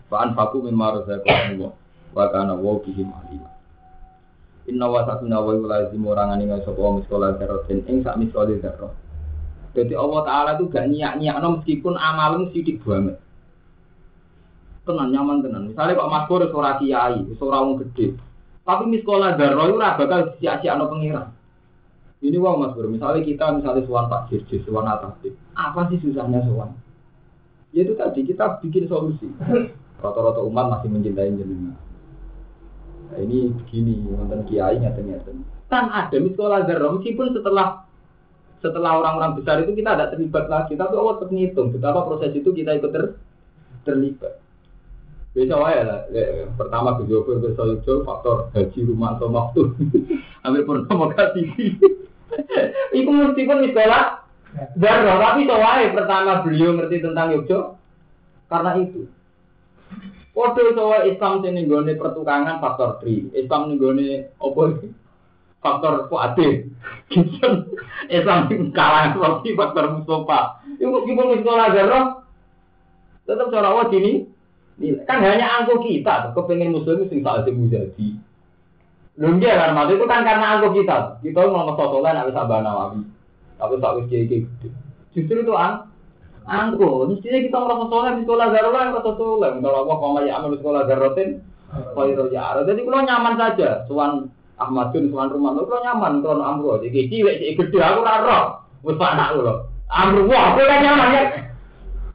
Fa anfaqu mimma razaqakumullah wa kana wa bihi alim. Inna wa satuna wa lazim orang nggak sopo miskola darotin ing sak miskola. Jadi Allah Taala itu gak no meskipun amalmu sidik banget. Tenan nyaman tenan. Misalnya Pak Mas Boris ora kiai, wis ora wong gede. Tapi miskola darah itu ora bakal sia-siakno pengira. Ini wong Mas Boris, misalnya kita misalnya suwan Pak Jirjis, suwan Atasip. Apa sih susahnya suwan? Ya itu tadi kita bikin solusi. <laughs> Rata-rata umat masih mencintai jenengan. Nah, ini begini, nonton kiai ngeten-ngeten. Kan ada miskola darah meskipun setelah setelah orang-orang besar itu kita tidak terlibat lagi, tapi Allah tetap ngitung betapa proses itu kita ikut ter, terlibat. Bisa wae lah. Pertama ke Joko ke Sojo faktor gaji rumah atau waktu. <laughs> Ambil purnama kasih. <laughs> Iku mesti pun di sekolah. Darah, tapi wae pertama beliau ngerti tentang Yogyo karena itu. Waduh soal Islam sini gone pertukangan faktor 3, Islam nih gone apa faktor kuatir. <laughs> Islam kalah lagi faktor. Iku ibu sekolah darah tetap cara awal ini kan hanya angko kita kepengen muslim sing tak ada jadi Lho kan maksud itu kan karena angko kita. Kita mau sosokan nak bisa nawawi. Tapi tak wis kiai gede. Justru itu ang angko. Mestinya kita merasa soleh di sekolah darurat yang merasa soleh. Kalau aku mau ya amal sekolah daruratin, kau ya. Jadi kalau nyaman saja. Tuan Ahmadun, tuan rumah kalau nyaman. Kalau amro, jadi cilik cilik gede aku raro. Wis anak lo. Amro wah, aku nyaman ya.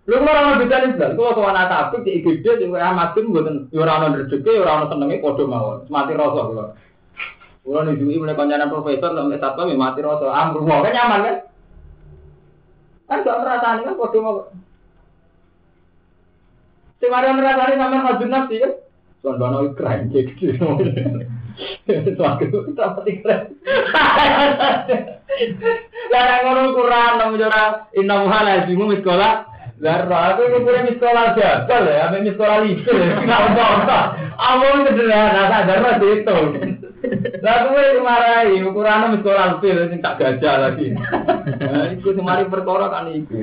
Lu kok ora bisa Islam, kok sowan tapi di gede di Ahmadun mboten yo ora ono rezeki, ora ono senenge mawon. Mati rasa kula. Kula nunjuki mulai kancanan profesor sampai satpam ya mati rasa. Amro wah kan nyaman kan? Kan gak merasani kan padha mawon. Sing mari merasani sampean hajun nafsi kan? Tuan dono keren gitu. Suatu dapat keren. Lah ngono Quran nang jora inna muhala jimu Zarra, aku punya sekolah jabal ya, <laughs> apa sekolah lisu ya, nggak apa-apa. Awal sederhana, tak zarra itu. Lah gue dimarahi, ukurannya sekolah fil, ini tak gajah lagi. Nah, itu semari perkara kan itu.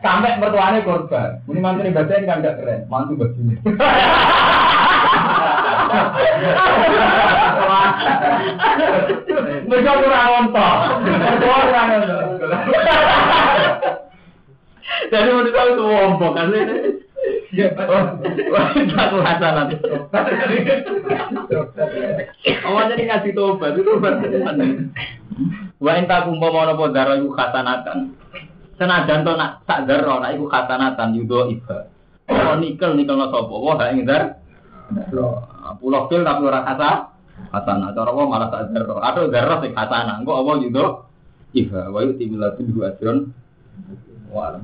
Sampai mertuanya korban. Ini mantu ini kan gak keren, mantu bajunya. <laughs> Mereka kurang ontok. Kurang ontok. Jadi menurut saya itu wombok kan ini. Wah, satu hasanat. Oh, jadi ngasih tobat itu berarti Wa enta kumpa mau nopo darah iku khasanatan. Senajan to nak sak darah nak iku khasanatan yudo iba. Oh nikel nikel no sopo. Wah ing dar. Pulau fil tapi ora kata hasanah. Cara wah malah sak darah. Atau darah sing hasanah. Engko apa yudo iba. Wa yuti bilatin ajron. Wa